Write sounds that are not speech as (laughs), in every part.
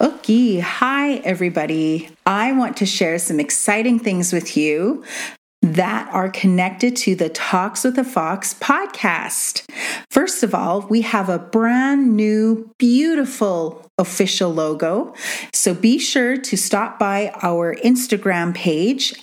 Okay, hi everybody. I want to share some exciting things with you that are connected to the Talks with a Fox podcast. First of all, we have a brand new, beautiful official logo. So be sure to stop by our Instagram page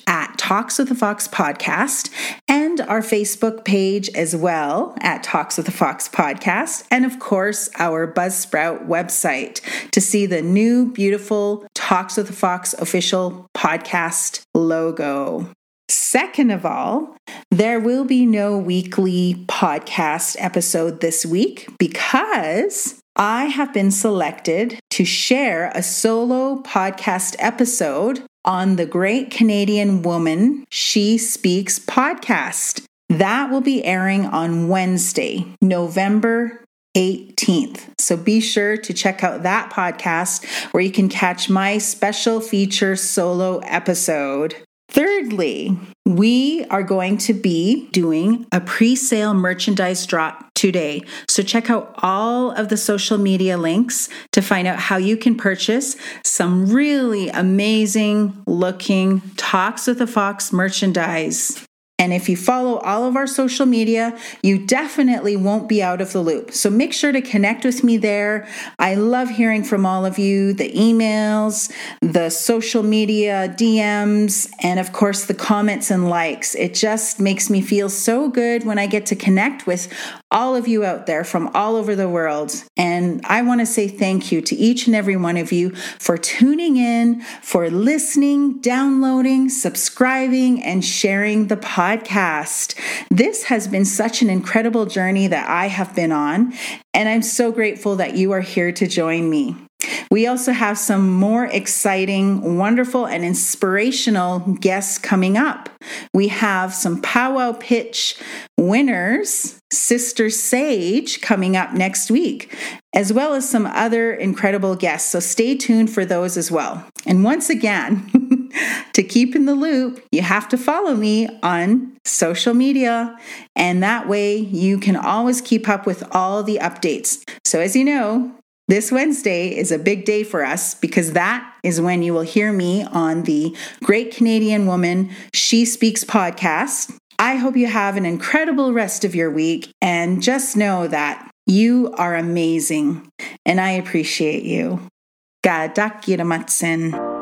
Talks with the Fox podcast and our Facebook page as well at Talks with the Fox podcast. And of course, our Buzzsprout website to see the new, beautiful Talks with the Fox official podcast logo. Second of all, there will be no weekly podcast episode this week because I have been selected to share a solo podcast episode on the Great Canadian Woman She Speaks podcast. That will be airing on Wednesday, November 18th. So be sure to check out that podcast where you can catch my special feature solo episode. Thirdly, we are going to be doing a pre sale merchandise drop today. So check out all of the social media links to find out how you can purchase some really amazing looking Talks with a Fox merchandise. And if you follow all of our social media, you definitely won't be out of the loop. So make sure to connect with me there. I love hearing from all of you the emails, the social media DMs, and of course the comments and likes. It just makes me feel so good when I get to connect with all of you out there from all over the world. And I want to say thank you to each and every one of you for tuning in, for listening, downloading, subscribing, and sharing the podcast. This has been such an incredible journey that I have been on, and I'm so grateful that you are here to join me. We also have some more exciting, wonderful, and inspirational guests coming up. We have some powwow pitch winners, Sister Sage, coming up next week, as well as some other incredible guests. So stay tuned for those as well. And once again, (laughs) to keep in the loop, you have to follow me on social media, and that way you can always keep up with all the updates. So, as you know, this Wednesday is a big day for us because that is when you will hear me on the Great Canadian Woman She Speaks podcast. I hope you have an incredible rest of your week and just know that you are amazing and I appreciate you. God, Matsen.